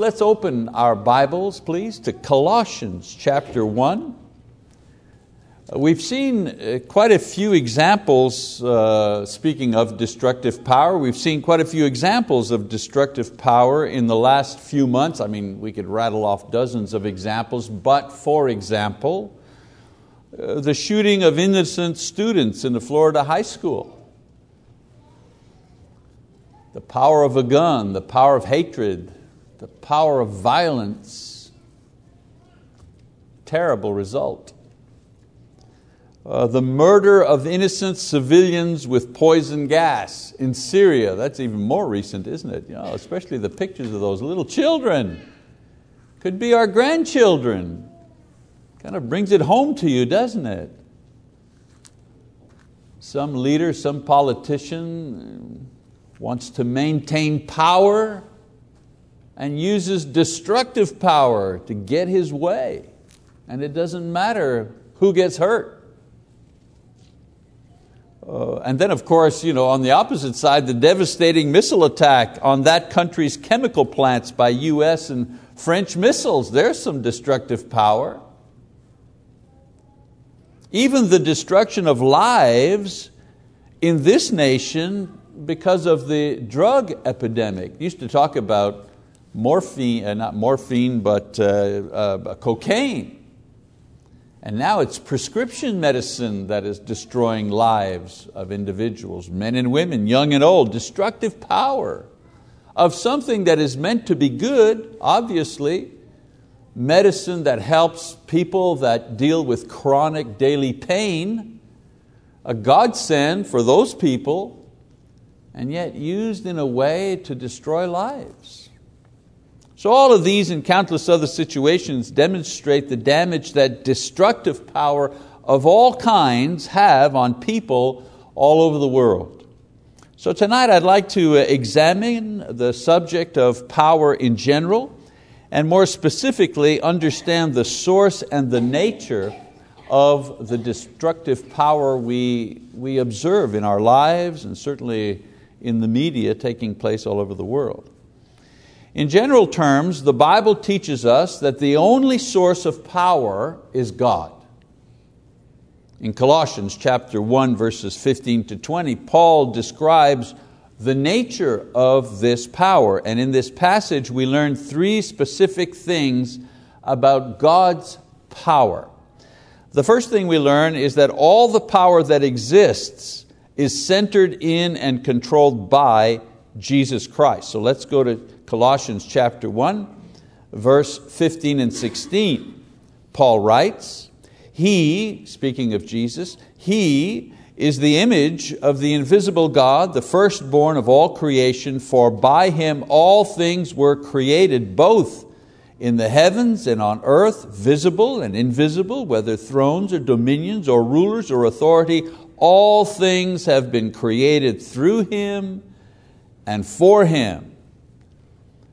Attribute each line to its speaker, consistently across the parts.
Speaker 1: let's open our Bibles, please, to Colossians chapter 1. We've seen uh, quite a few examples, uh, speaking of destructive power, we've seen quite a few examples of destructive power in the last few months. I mean, we could rattle off dozens of examples, but for example, uh, the shooting of innocent students in the Florida high school. The power of a gun, the power of hatred, the power of violence. Terrible result. Uh, the murder of innocent civilians with poison gas in Syria. That's even more recent, isn't it? You know, especially the pictures of those little children. Could be our grandchildren. Kind of brings it home to you, doesn't it? Some leader, some politician wants to maintain power and uses destructive power to get his way. And it doesn't matter who gets hurt. Uh, and then of course, you know, on the opposite side, the devastating missile attack on that country's chemical plants by US and French missiles. There's some destructive power. Even the destruction of lives in this nation because of the drug epidemic. used to talk about morphine, uh, not morphine, but uh, uh, cocaine and now it's prescription medicine that is destroying lives of individuals, men and women, young and old, destructive power of something that is meant to be good, obviously, medicine that helps people that deal with chronic daily pain, a godsend for those people, and yet used in a way to destroy lives. So all of these and countless other situations demonstrate the damage that destructive power of all kinds have on people all over the world. So tonight I'd like to uh, examine the subject of power in general and more specifically understand the source and the nature of the destructive power we, we observe in our lives and certainly in the media taking place all over the world. In general terms, the Bible teaches us that the only source of power is God. In Colossians chapter 1, verses 15 to 20, Paul describes the nature of this power. And in this passage, we learn three specific things about God's power. The first thing we learn is that all the power that exists is centered in and controlled by Jesus Christ. So let's go to Colossians chapter 1, verse 15 and 16. Paul writes, He, speaking of Jesus, He is the image of the invisible God, the firstborn of all creation, for by Him all things were created, both in the heavens and on earth, visible and invisible, whether thrones or dominions or rulers or authority, all things have been created through Him and for Him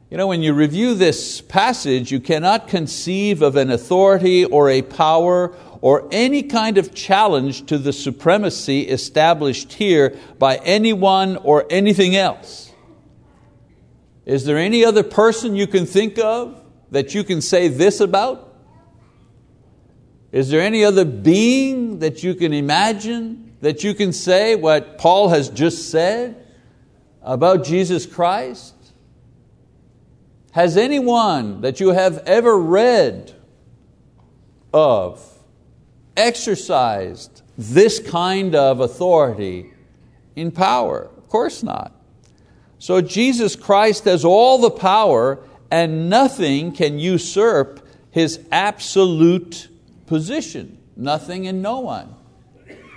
Speaker 1: you know, when you review this passage, you cannot conceive of an authority or a power or any kind of challenge to the supremacy established here by anyone or anything else. Is there any other person you can think of that you can say this about? Is there any other being that you can imagine that you can say what Paul has just said about Jesus Christ? Has anyone that you have ever read of exercised this kind of authority in power? Of course not. So Jesus Christ has all the power and nothing can usurp His absolute position. Nothing and no one.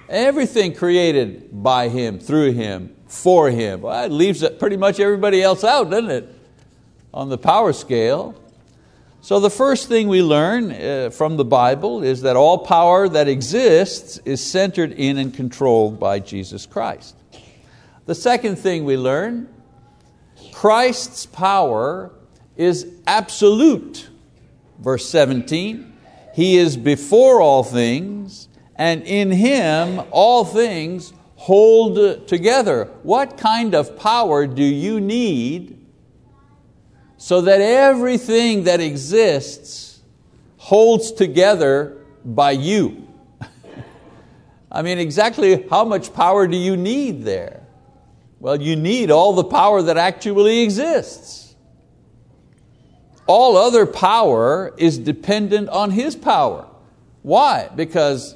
Speaker 1: Everything created by Him, through Him, for Him. Well, it leaves pretty much everybody else out, doesn't it? On the power scale. So the first thing we learn uh, from the Bible is that all power that exists is centered in and controlled by Jesus Christ. The second thing we learn, Christ's power is absolute. Verse 17, He is before all things, and in Him all things hold together. What kind of power do you need so that everything that exists holds together by you. I mean, exactly how much power do you need there? Well, you need all the power that actually exists. All other power is dependent on His power. Why? Because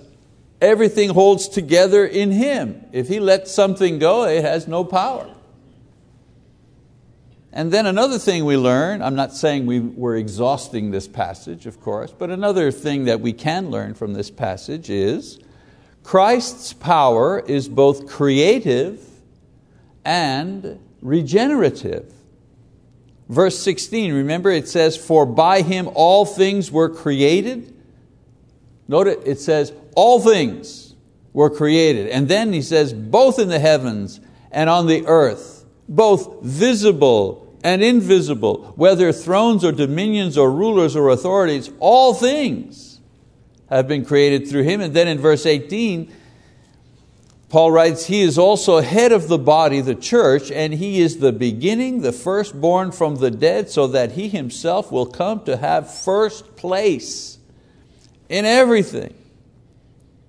Speaker 1: everything holds together in Him. If He lets something go, it has no power. And then another thing we learn, I'm not saying we, we're exhausting this passage, of course, but another thing that we can learn from this passage is Christ's power is both creative and regenerative. Verse 16, remember it says, For by Him all things were created. Note it, it says, All things were created. And then He says, Both in the heavens and on the earth, both visible and invisible, whether thrones or dominions or rulers or authorities, all things have been created through Him. And then in verse 18, Paul writes, He is also head of the body, the church, and He is the beginning, the firstborn from the dead, so that He Himself will come to have first place in everything.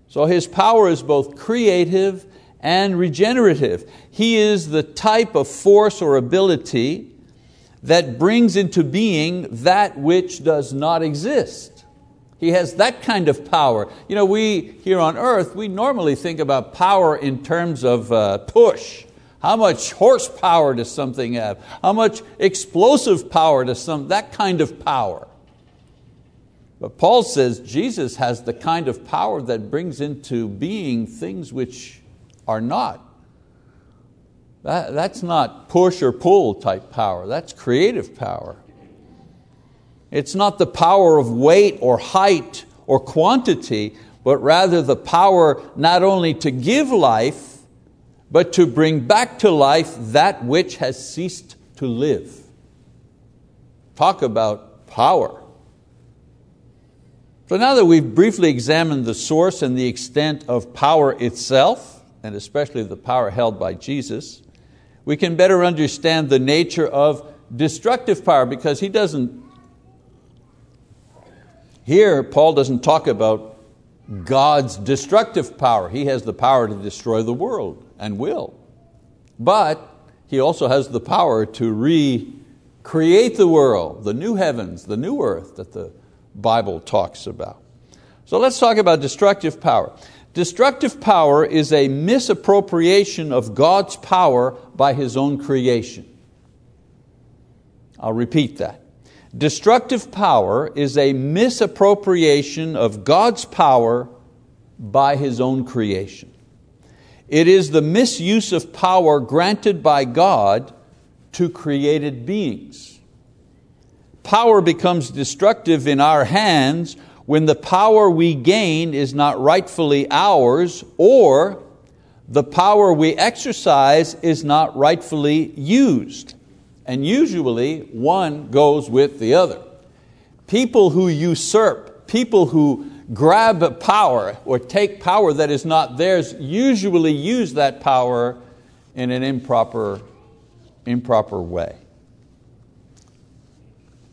Speaker 1: So His power is both creative and regenerative. He is the type of force or ability that brings into being that which does not exist. He has that kind of power. You know, we here on earth, we normally think about power in terms of uh, push. How much horsepower does something have? How much explosive power does some, that kind of power. But Paul says Jesus has the kind of power that brings into being things which are not. That, that's not push or pull type power, that's creative power. It's not the power of weight or height or quantity, but rather the power not only to give life, but to bring back to life that which has ceased to live. Talk about power. So now that we've briefly examined the source and the extent of power itself, and especially the power held by Jesus, we can better understand the nature of destructive power because he doesn't, here Paul doesn't talk about God's destructive power. He has the power to destroy the world and will. But He also has the power to recreate the world, the new heavens, the new earth that the Bible talks about. So let's talk about destructive power. Destructive power is a misappropriation of God's power by His own creation. I'll repeat that. Destructive power is a misappropriation of God's power by His own creation. It is the misuse of power granted by God to created beings. Power becomes destructive in our hands when the power we gain is not rightfully ours or the power we exercise is not rightfully used. And usually one goes with the other. People who usurp, people who grab power or take power that is not theirs usually use that power in an improper, improper way.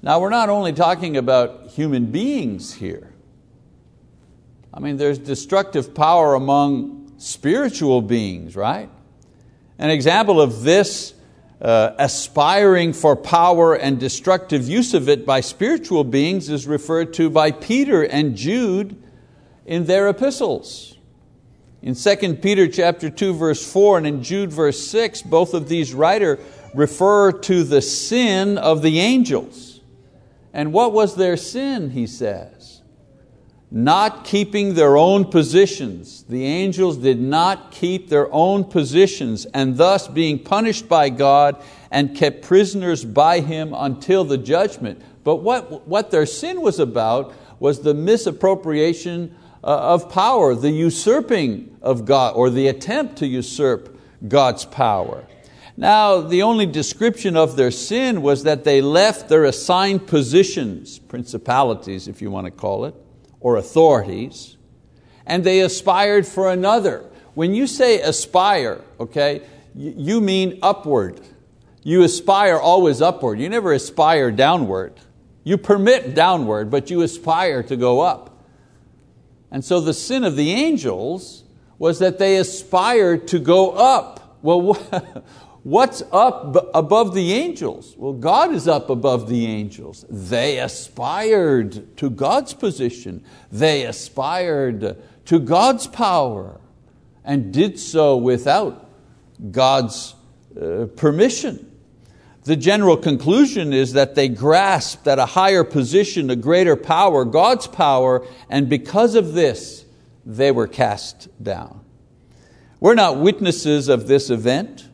Speaker 1: Now we're not only talking about human beings here. I mean, there's destructive power among spiritual beings, right? An example of this uh, aspiring for power and destructive use of it by spiritual beings is referred to by Peter and Jude in their epistles. In 2 Peter chapter 2 verse 4 and in Jude verse 6, both of these writers refer to the sin of the angels. And what was their sin, he says? Not keeping their own positions. The angels did not keep their own positions and thus being punished by God and kept prisoners by Him until the judgment. But what, what their sin was about was the misappropriation uh, of power, the usurping of God, or the attempt to usurp God's power. Now, the only description of their sin was that they left their assigned positions, principalities, if you want to call it, or authorities, and they aspired for another. When you say aspire, okay, you mean upward. you aspire always upward. You never aspire downward. You permit downward, but you aspire to go up. And so the sin of the angels was that they aspired to go up. Well, what's up above the angels? Well, God is up above the angels. They aspired to God's position. They aspired to God's power and did so without God's uh, permission. The general conclusion is that they grasped at a higher position, a greater power, God's power, and because of this, they were cast down. We're not witnesses of this event.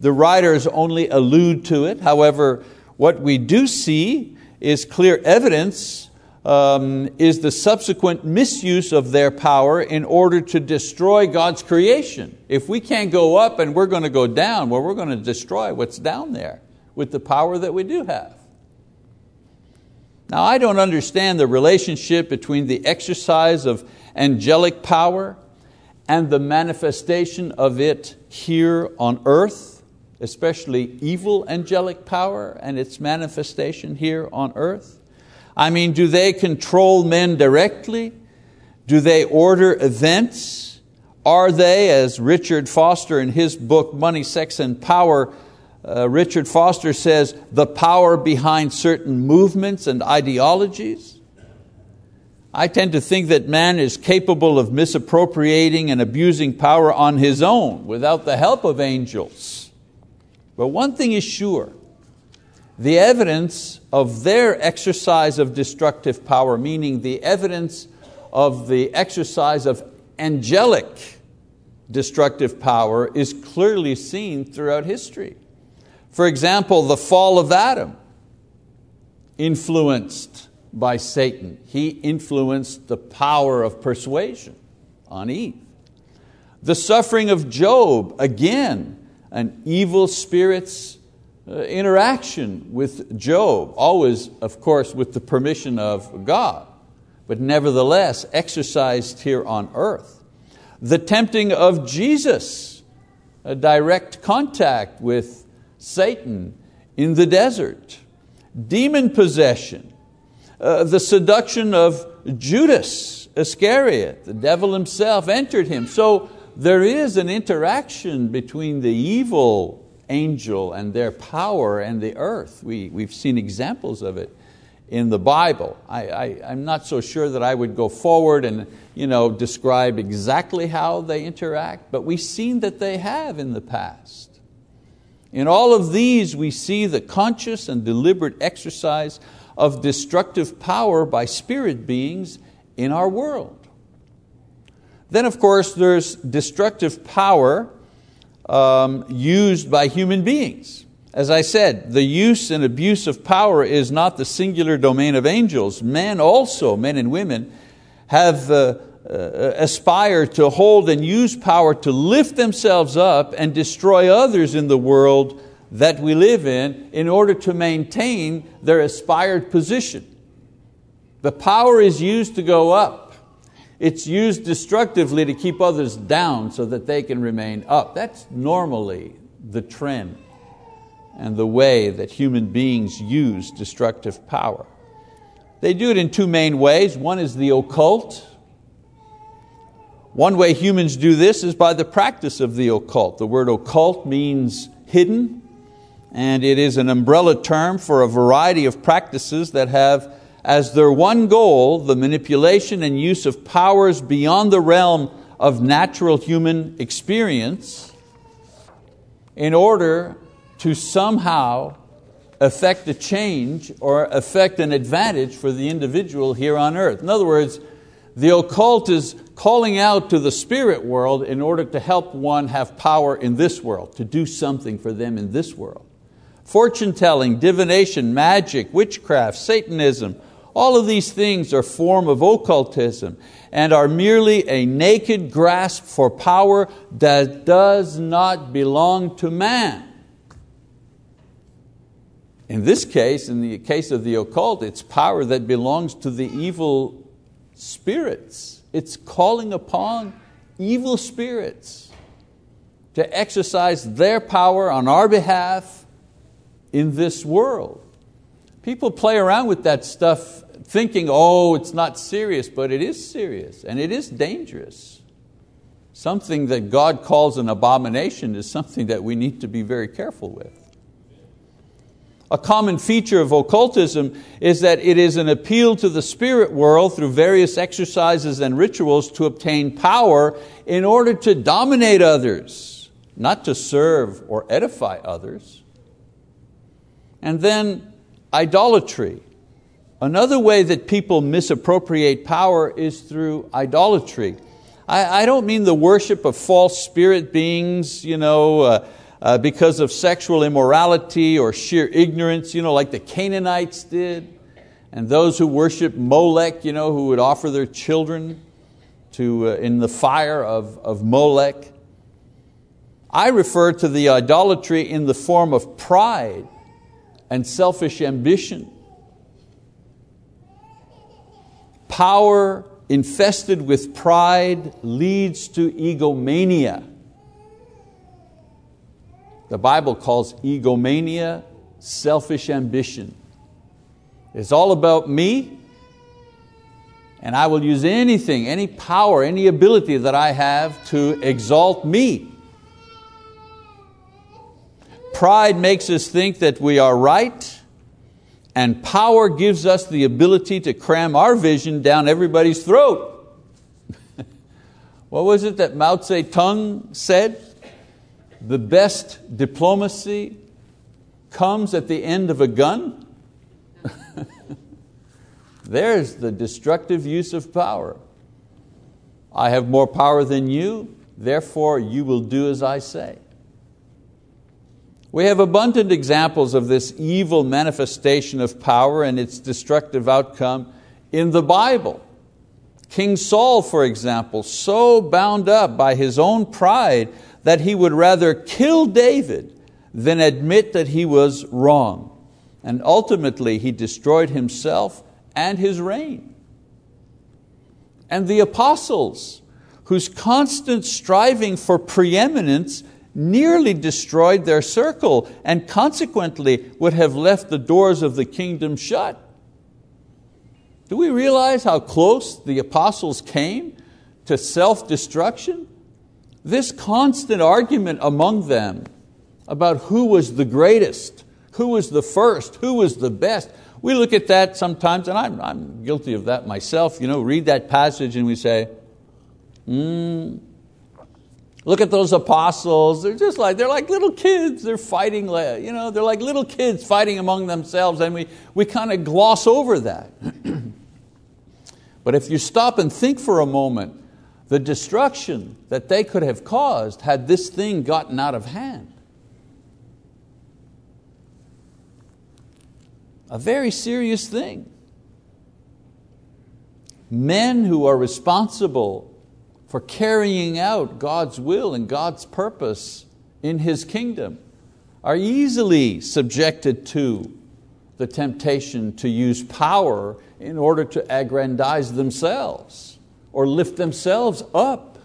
Speaker 1: The writers only allude to it. However, what we do see is clear evidence um, is the subsequent misuse of their power in order to destroy God's creation. If we can't go up and we're going to go down, well, we're going to destroy what's down there with the power that we do have. Now, I don't understand the relationship between the exercise of angelic power and the manifestation of it here on earth, especially evil angelic power and its manifestation here on earth. I mean, do they control men directly? Do they order events? Are they, as Richard Foster in his book Money, Sex and Power uh, Richard Foster says, the power behind certain movements and ideologies. I tend to think that man is capable of misappropriating and abusing power on his own without the help of angels. But one thing is sure, the evidence of their exercise of destructive power, meaning the evidence of the exercise of angelic destructive power is clearly seen throughout history. For example, the fall of Adam, influenced by Satan. He influenced the power of persuasion on Eve. The suffering of Job, again, an evil spirit's uh, interaction with Job, always, of course, with the permission of God, but nevertheless exercised here on earth. The tempting of Jesus, a direct contact with Satan in the desert, demon possession, uh, the seduction of Judas Iscariot, the devil himself entered him. So there is an interaction between the evil angel and their power and the earth. We, we've seen examples of it in the Bible. I, am not so sure that I would go forward and you know, describe exactly how they interact, but we've seen that they have in the past. In all of these, we see the conscious and deliberate exercise of destructive power by spirit beings in our world. Then, of course, there's destructive power um, used by human beings. As I said, the use and abuse of power is not the singular domain of angels. Men also, men and women, have uh, uh, to hold and use power to lift themselves up and destroy others in the world that we live in in order to maintain their aspired position. The power is used to go up. It's used destructively to keep others down so that they can remain up. That's normally the trend and the way that human beings use destructive power. They do it in two main ways. One is the occult, one way humans do this is by the practice of the occult. The word occult means hidden, and it is an umbrella term for a variety of practices that have as their one goal the manipulation and use of powers beyond the realm of natural human experience in order to somehow affect a change or affect an advantage for the individual here on earth. In other words, the occult is calling out to the spirit world in order to help one have power in this world, to do something for them in this world. Fortune telling, divination, magic, witchcraft, Satanism, all of these things are form of occultism and are merely a naked grasp for power that does not belong to man. In this case, in the case of the occult, it's power that belongs to the evil spirits. It's calling upon evil spirits to exercise their power on our behalf in this world. People play around with that stuff thinking, oh, it's not serious, but it is serious and it is dangerous. Something that God calls an abomination is something that we need to be very careful with. A common feature of occultism is that it is an appeal to the spirit world through various exercises and rituals to obtain power in order to dominate others, not to serve or edify others. And then idolatry. Another way that people misappropriate power is through idolatry. I, I don't mean the worship of false spirit beings, you know, uh, uh, because of sexual immorality or sheer ignorance, you know, like the Canaanites did, and those who worship Molech, you know, who would offer their children to, uh, in the fire of, of Molech. I refer to the idolatry in the form of pride and selfish ambition. Power infested with pride leads to egomania. The Bible calls egomania selfish ambition. It's all about me, and I will use anything, any power, any ability that I have to exalt me. Pride makes us think that we are right, and power gives us the ability to cram our vision down everybody's throat. what was it that Mao Zedong said? the best diplomacy comes at the end of a gun? There's the destructive use of power. I have more power than you, therefore you will do as I say. We have abundant examples of this evil manifestation of power and its destructive outcome in the Bible. King Saul, for example, so bound up by his own pride that he would rather kill David than admit that he was wrong. And ultimately, he destroyed himself and his reign. And the apostles, whose constant striving for preeminence nearly destroyed their circle and consequently would have left the doors of the kingdom shut. Do we realize how close the apostles came to self destruction? This constant argument among them about who was the greatest, who was the first, who was the best. We look at that sometimes, and I'm, I'm guilty of that myself. You know, read that passage and we say, hmm, look at those apostles. They're just like they're like little kids. They're fighting. You know, they're like little kids fighting among themselves, and we we kind of gloss over that. but if you stop and think for a moment, the destruction that they could have caused had this thing gotten out of hand. A very serious thing. Men who are responsible for carrying out God's will and God's purpose in His kingdom are easily subjected to the temptation to use power in order to aggrandize themselves or lift themselves up.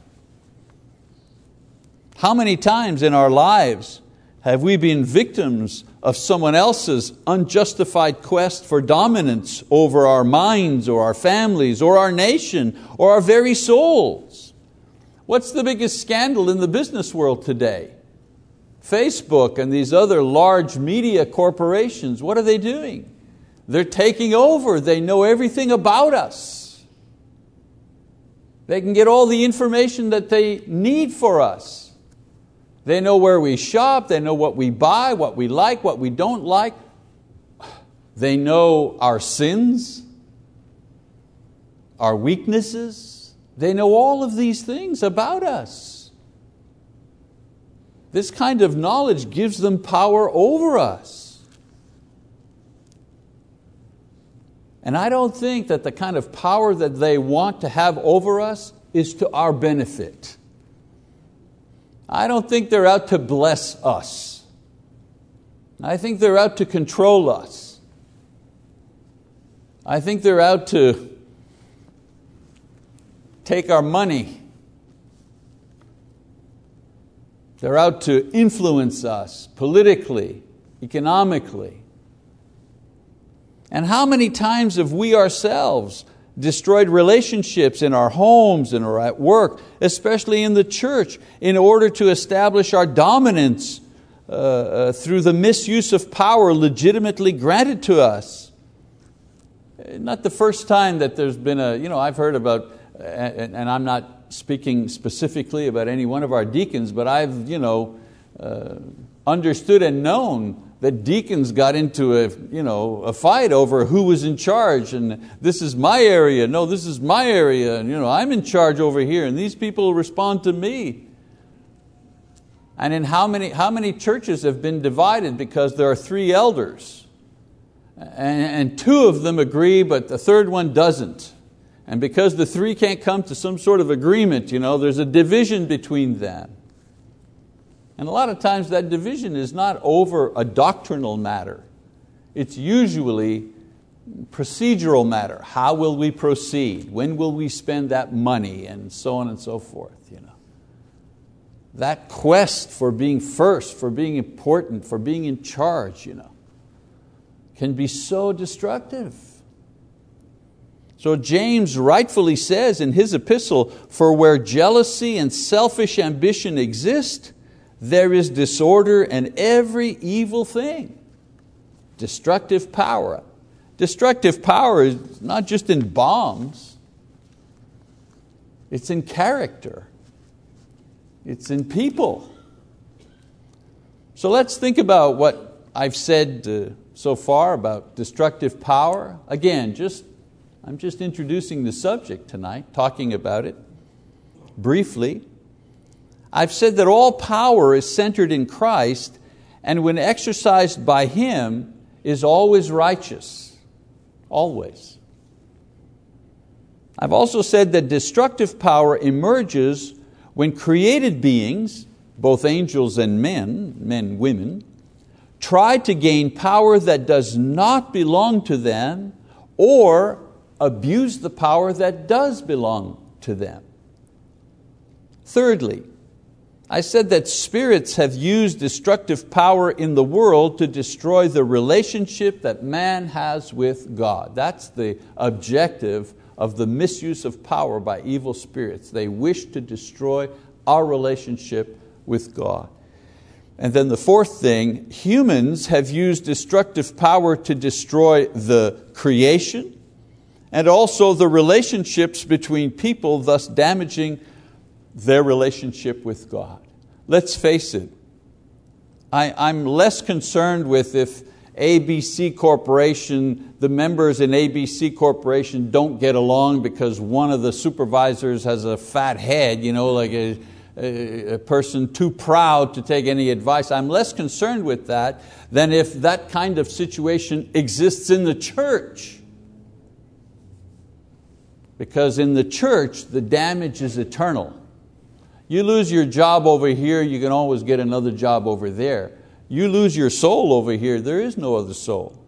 Speaker 1: How many times in our lives have we been victims of someone else's unjustified quest for dominance over our minds or our families or our nation or our very souls? What's the biggest scandal in the business world today? Facebook and these other large media corporations, what are they doing? They're taking over, they know everything about us. They can get all the information that they need for us. They know where we shop, they know what we buy, what we like, what we don't like. They know our sins, our weaknesses. They know all of these things about us. This kind of knowledge gives them power over us. And I don't think that the kind of power that they want to have over us is to our benefit. I don't think they're out to bless us. I think they're out to control us. I think they're out to take our money. They're out to influence us politically, economically. And how many times have we ourselves destroyed relationships in our homes and at work, especially in the church, in order to establish our dominance uh, uh, through the misuse of power legitimately granted to us. Not the first time that there's been a, you know, I've heard about, and, and I'm not speaking specifically about any one of our deacons, but I've you know, uh, understood and known that deacons got into a, you know, a fight over who was in charge and this is my area, no, this is my area, and you know, I'm in charge over here and these people respond to me. And in how many, how many churches have been divided because there are three elders and, and two of them agree but the third one doesn't. And because the three can't come to some sort of agreement, you know, there's a division between them. And a lot of times that division is not over a doctrinal matter. It's usually procedural matter. How will we proceed? When will we spend that money? And so on and so forth. You know. That quest for being first, for being important, for being in charge, you know, can be so destructive. So James rightfully says in his epistle, for where jealousy and selfish ambition exist, there is disorder and every evil thing. Destructive power. Destructive power is not just in bombs, it's in character, it's in people. So let's think about what I've said uh, so far about destructive power. Again, just, I'm just introducing the subject tonight, talking about it briefly. I've said that all power is centered in Christ and when exercised by Him is always righteous, always. I've also said that destructive power emerges when created beings, both angels and men, men, women, try to gain power that does not belong to them or abuse the power that does belong to them. Thirdly, I said that spirits have used destructive power in the world to destroy the relationship that man has with God. That's the objective of the misuse of power by evil spirits. They wish to destroy our relationship with God. And then the fourth thing, humans have used destructive power to destroy the creation and also the relationships between people, thus damaging their relationship with God. Let's face it, I, am less concerned with if ABC Corporation, the members in ABC Corporation don't get along because one of the supervisors has a fat head, you know, like a, a, a person too proud to take any advice. I'm less concerned with that than if that kind of situation exists in the church. Because in the church, the damage is eternal. You lose your job over here, you can always get another job over there. You lose your soul over here, there is no other soul.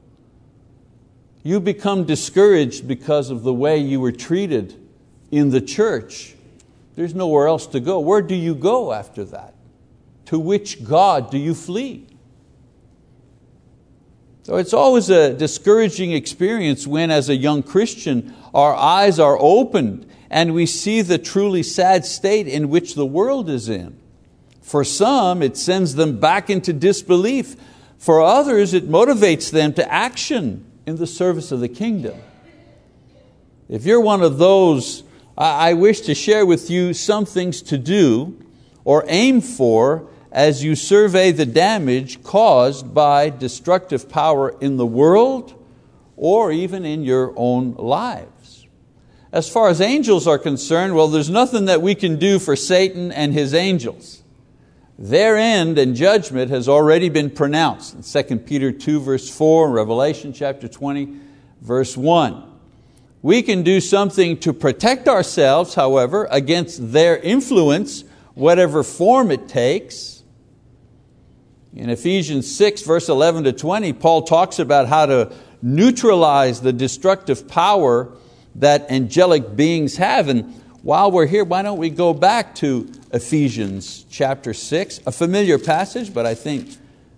Speaker 1: You become discouraged because of the way you were treated in the church. There's nowhere else to go. Where do you go after that? To which God do you flee? So it's always a discouraging experience when, as a young Christian, our eyes are opened and we see the truly sad state in which the world is in. For some, it sends them back into disbelief. For others, it motivates them to action in the service of the kingdom. If you're one of those, I wish to share with you some things to do or aim for as you survey the damage caused by destructive power in the world or even in your own lives. As far as angels are concerned, well, there's nothing that we can do for Satan and his angels. Their end and judgment has already been pronounced in 2 Peter 2 verse 4 Revelation chapter 20 verse 1. We can do something to protect ourselves, however, against their influence, whatever form it takes. In Ephesians 6 verse 11 to 20, Paul talks about how to neutralize the destructive power that angelic beings have. And while we're here, why don't we go back to Ephesians chapter 6, a familiar passage, but I think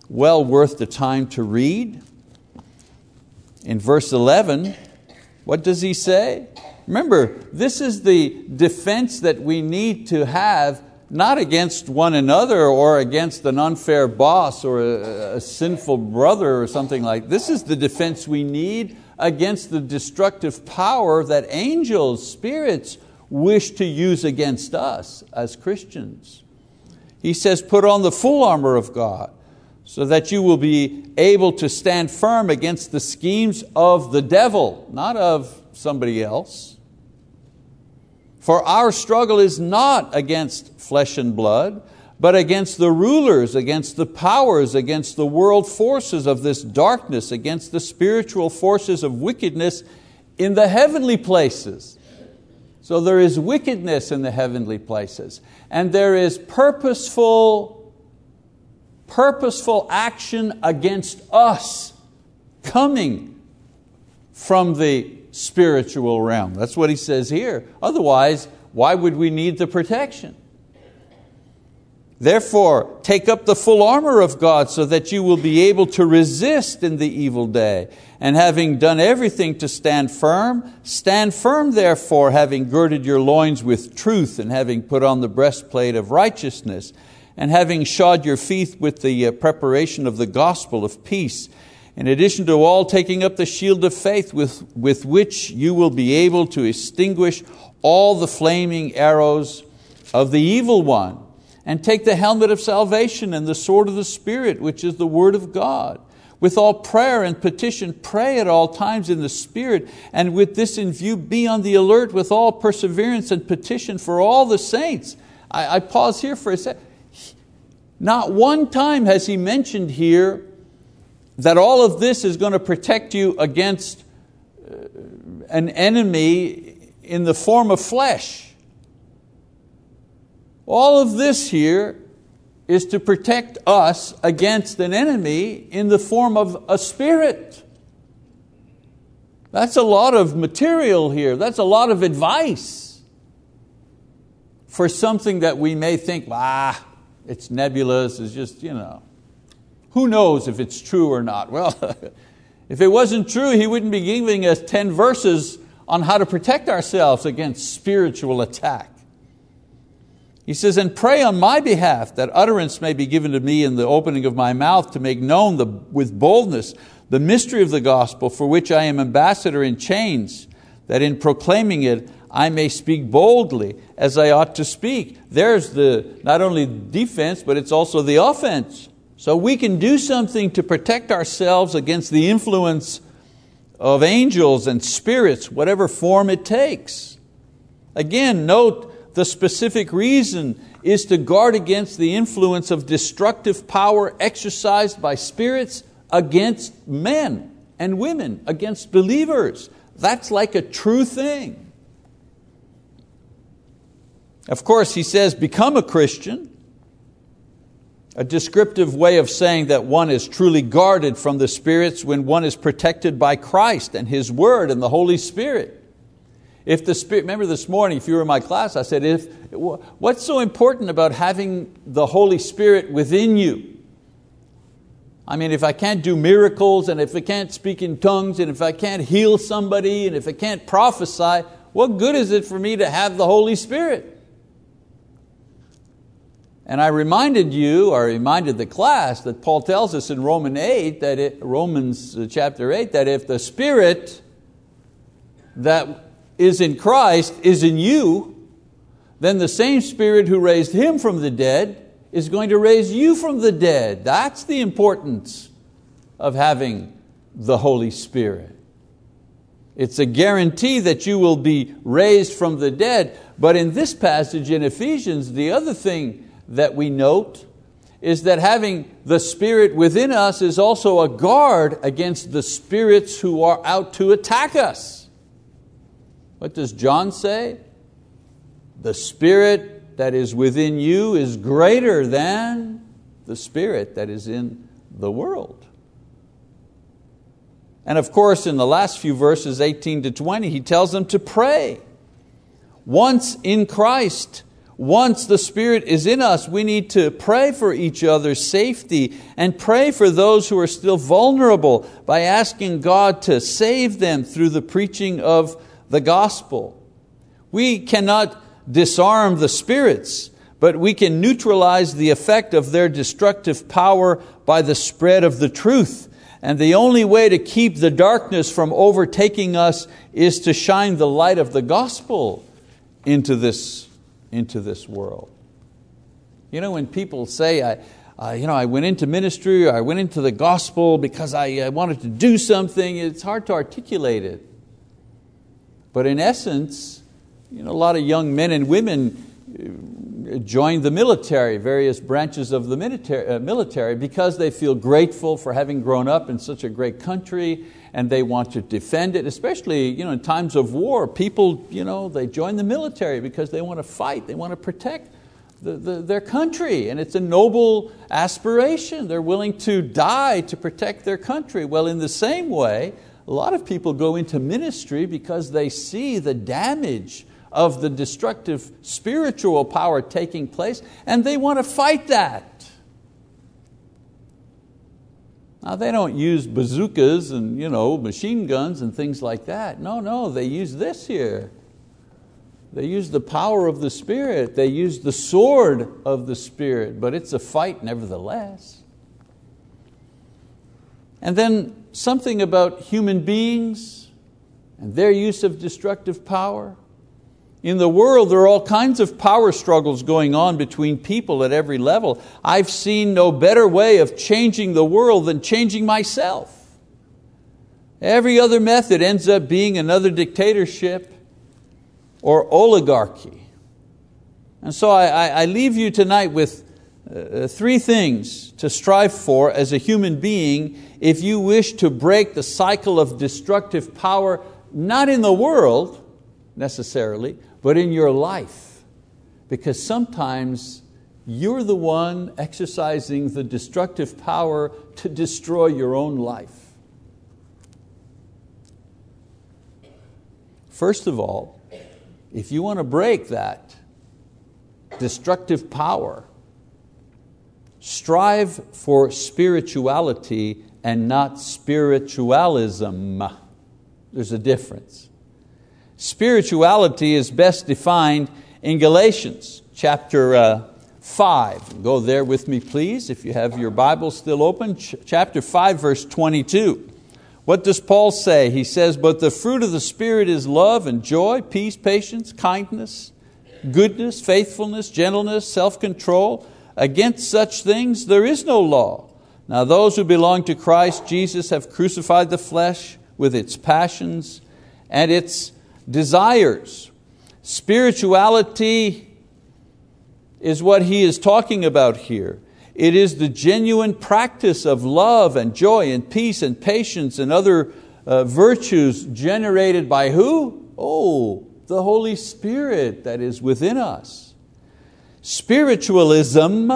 Speaker 1: well worth the time to read. In verse 11, what does he say? Remember, this is the defense that we need to have not against one another or against an unfair boss or a, a, sinful brother or something like this is the defense we need against the destructive power that angels, spirits, wish to use against us as Christians. He says, put on the full armor of God so that you will be able to stand firm against the schemes of the devil, not of somebody else. For our struggle is not against flesh and blood, but against the rulers, against the powers, against the world forces of this darkness, against the spiritual forces of wickedness in the heavenly places. So there is wickedness in the heavenly places, and there is purposeful, purposeful action against us coming from the spiritual realm. That's what he says here. Otherwise, why would we need the protection? Therefore, take up the full armor of God so that you will be able to resist in the evil day. And having done everything to stand firm, stand firm therefore, having girded your loins with truth, and having put on the breastplate of righteousness, and having shod your feet with the uh, preparation of the gospel of peace in addition to all, taking up the shield of faith with, with which you will be able to extinguish all the flaming arrows of the evil one. And take the helmet of salvation and the sword of the Spirit, which is the word of God. With all prayer and petition, pray at all times in the Spirit, and with this in view, be on the alert with all perseverance and petition for all the saints. I, I pause here for a second. Not one time has he mentioned here that all of this is going to protect you against uh, an enemy in the form of flesh. All of this here is to protect us against an enemy in the form of a spirit. That's a lot of material here. That's a lot of advice for something that we may think, ah, it's nebulous, it's just, you know. Who knows if it's true or not? Well, if it wasn't true, he wouldn't be giving us 10 verses on how to protect ourselves against spiritual attack. He says, and pray on my behalf that utterance may be given to me in the opening of my mouth to make known the, with boldness the mystery of the gospel for which I am ambassador in chains, that in proclaiming it I may speak boldly as I ought to speak. There's the not only defense, but it's also the offense. So we can do something to protect ourselves against the influence of angels and spirits, whatever form it takes. Again, note the specific reason is to guard against the influence of destructive power exercised by spirits against men and women, against believers. That's like a true thing. Of course, he says, become a Christian a descriptive way of saying that one is truly guarded from the spirits when one is protected by Christ and His Word and the Holy Spirit. If the Spirit, remember this morning, if you were in my class, I said, if, what's so important about having the Holy Spirit within you? I mean, if I can't do miracles and if I can't speak in tongues and if I can't heal somebody and if I can't prophesy, what good is it for me to have the Holy Spirit? And I reminded you, or reminded the class, that Paul tells us in Romans 8, that it, Romans uh, chapter 8, that if the Spirit that is in Christ is in you, then the same Spirit who raised Him from the dead is going to raise you from the dead. That's the importance of having the Holy Spirit. It's a guarantee that you will be raised from the dead. But in this passage in Ephesians, the other thing that we note is that having the Spirit within us is also a guard against the spirits who are out to attack us. What does John say? The Spirit that is within you is greater than the Spirit that is in the world. And of course, in the last few verses, 18 to 20, he tells them to pray. Once in Christ, Once the Spirit is in us, we need to pray for each other's safety and pray for those who are still vulnerable by asking God to save them through the preaching of the gospel. We cannot disarm the spirits, but we can neutralize the effect of their destructive power by the spread of the truth. And the only way to keep the darkness from overtaking us is to shine the light of the gospel into this, into this world. You know, when people say, I, uh, you know, I went into ministry or I went into the gospel because I uh, wanted to do something, it's hard to articulate it. But in essence, you know, a lot of young men and women join the military, various branches of the military, uh, military because they feel grateful for having grown up in such a great country and they want to defend it, especially you know, in times of war. People you know, they join the military because they want to fight, they want to protect the, the, their country, and it's a noble aspiration. They're willing to die to protect their country. Well, in the same way, a lot of people go into ministry because they see the damage of the destructive spiritual power taking place and they want to fight that. Now they don't use bazookas and you know, machine guns and things like that. No, no, they use this here. They use the power of the Spirit. They use the sword of the Spirit, but it's a fight nevertheless. And then something about human beings and their use of destructive power. In the world, there are all kinds of power struggles going on between people at every level. I've seen no better way of changing the world than changing myself. Every other method ends up being another dictatorship or oligarchy. And so I, I leave you tonight with uh, three things to strive for as a human being if you wish to break the cycle of destructive power, not in the world necessarily, but in your life. Because sometimes you're the one exercising the destructive power to destroy your own life. First of all, if you want to break that destructive power, strive for spirituality and not spiritualism. There's a difference. Spirituality is best defined in Galatians chapter uh, 5. Go there with me, please, if you have your Bible still open. Ch chapter 5, verse 22. What does Paul say? He says, But the fruit of the Spirit is love and joy, peace, patience, kindness, goodness, faithfulness, gentleness, self control. Against such things there is no law. Now those who belong to Christ Jesus have crucified the flesh with its passions and its desires. Spirituality is what he is talking about here. It is the genuine practice of love and joy and peace and patience and other uh, virtues generated by who? Oh, the Holy Spirit that is within us. Spiritualism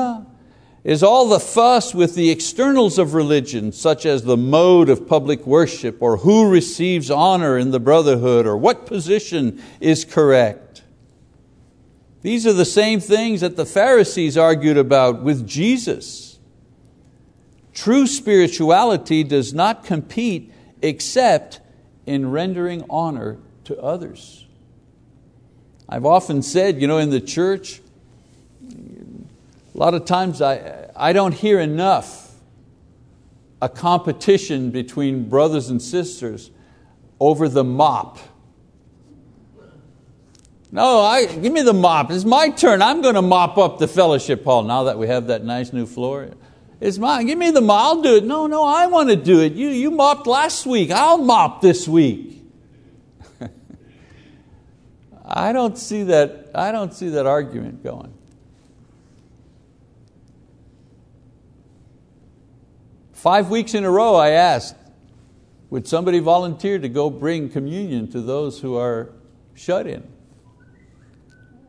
Speaker 1: is all the fuss with the externals of religion, such as the mode of public worship, or who receives honor in the brotherhood, or what position is correct. These are the same things that the Pharisees argued about with Jesus. True spirituality does not compete except in rendering honor to others. I've often said, you know, in the church, a lot of times I, I don't hear enough a competition between brothers and sisters over the mop. No, I, give me the mop. It's my turn. I'm going to mop up the fellowship hall now that we have that nice new floor. It's mine. Give me the mop. I'll do it. No, no, I want to do it. You, you mopped last week. I'll mop this week. I don't see that. I don't see that argument going. Five weeks in a row I asked, would somebody volunteer to go bring communion to those who are shut in?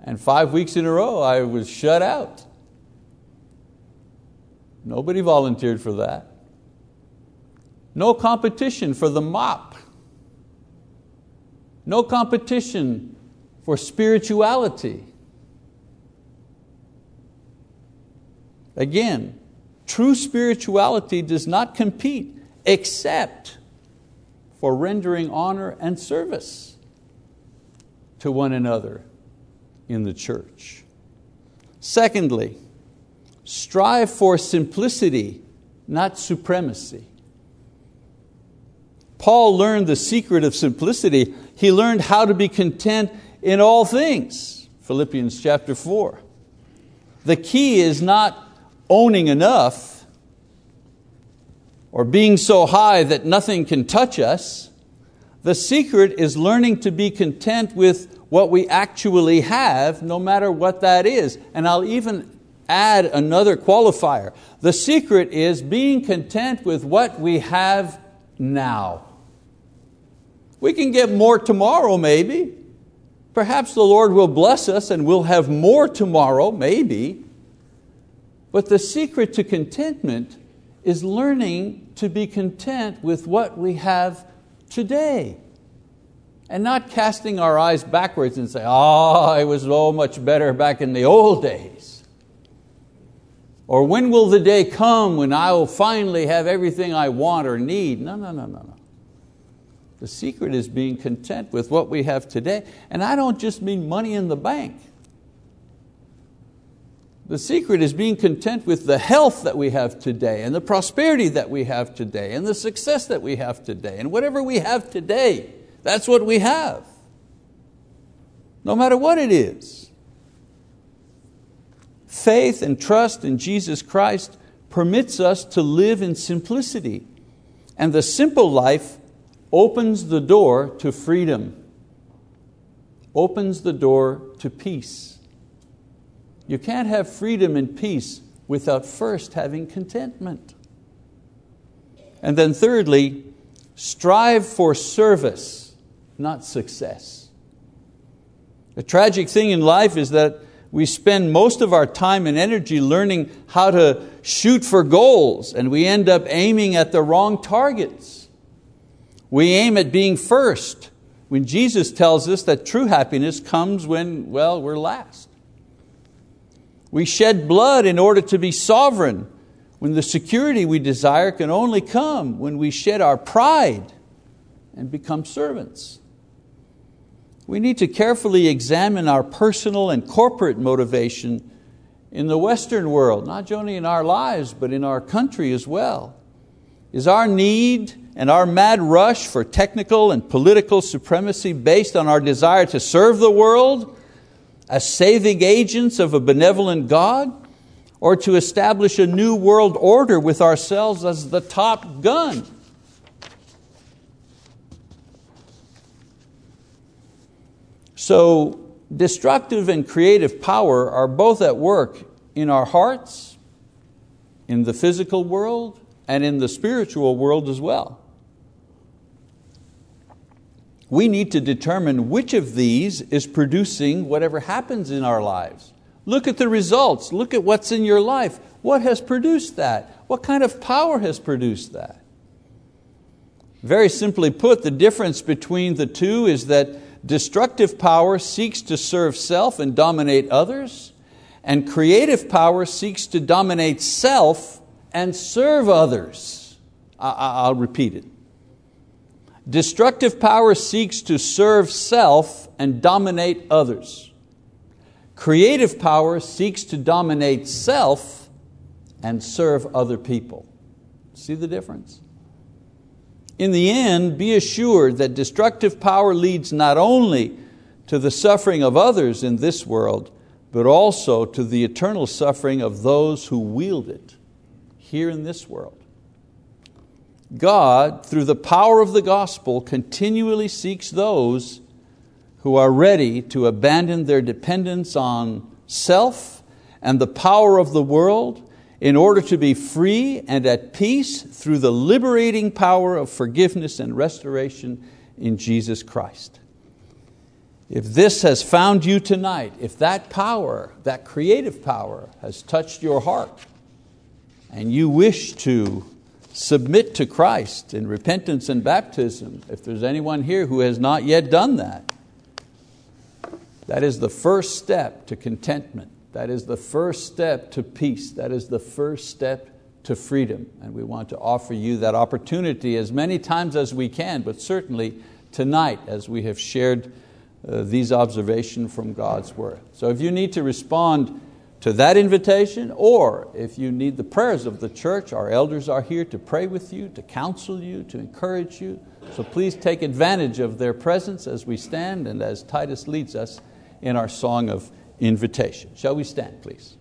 Speaker 1: And five weeks in a row I was shut out. Nobody volunteered for that. No competition for the mop. No competition for spirituality. Again, true spirituality does not compete except for rendering honor and service to one another in the church. Secondly, strive for simplicity, not supremacy. Paul learned the secret of simplicity. He learned how to be content in all things. Philippians chapter 4. The key is not owning enough or being so high that nothing can touch us. The secret is learning to be content with what we actually have, no matter what that is. And I'll even add another qualifier. The secret is being content with what we have now. We can get more tomorrow, maybe. Perhaps the Lord will bless us and we'll have more tomorrow, maybe. But the secret to contentment is learning to be content with what we have today. And not casting our eyes backwards and say, ah, oh, it was so much better back in the old days. Or when will the day come when I will finally have everything I want or need? No, no, no, no, no. The secret is being content with what we have today. And I don't just mean money in the bank. The secret is being content with the health that we have today, and the prosperity that we have today, and the success that we have today, and whatever we have today, that's what we have. No matter what it is. Faith and trust in Jesus Christ permits us to live in simplicity, and the simple life opens the door to freedom, opens the door to peace. You can't have freedom and peace without first having contentment. And then, thirdly, strive for service, not success. The tragic thing in life is that we spend most of our time and energy learning how to shoot for goals, and we end up aiming at the wrong targets. We aim at being first, when Jesus tells us that true happiness comes when, well, we're last. We shed blood in order to be sovereign, when the security we desire can only come when we shed our pride and become servants. We need to carefully examine our personal and corporate motivation in the Western world, not only in our lives, but in our country as well. Is our need and our mad rush for technical and political supremacy based on our desire to serve the world as saving agents of a benevolent God, or to establish a new world order with ourselves as the top gun. So, destructive and creative power are both at work in our hearts, in the physical world, and in the spiritual world as well we need to determine which of these is producing whatever happens in our lives. Look at the results, look at what's in your life. What has produced that? What kind of power has produced that? Very simply put, the difference between the two is that destructive power seeks to serve self and dominate others, and creative power seeks to dominate self and serve others. I'll repeat it. Destructive power seeks to serve self and dominate others. Creative power seeks to dominate self and serve other people. See the difference? In the end, be assured that destructive power leads not only to the suffering of others in this world, but also to the eternal suffering of those who wield it here in this world. God, through the power of the gospel, continually seeks those who are ready to abandon their dependence on self and the power of the world in order to be free and at peace through the liberating power of forgiveness and restoration in Jesus Christ. If this has found you tonight, if that power, that creative power, has touched your heart, and you wish to submit to Christ in repentance and baptism, if there's anyone here who has not yet done that, that is the first step to contentment That is the first step to peace. That is the first step to freedom. And we want to offer you that opportunity as many times as we can, but certainly tonight as we have shared uh, these observations from God's Word. So if you need to respond to that invitation, or if you need the prayers of the church, our elders are here to pray with you, to counsel you, to encourage you. So please take advantage of their presence as we stand and as Titus leads us in our song of invitation. Shall we stand, please?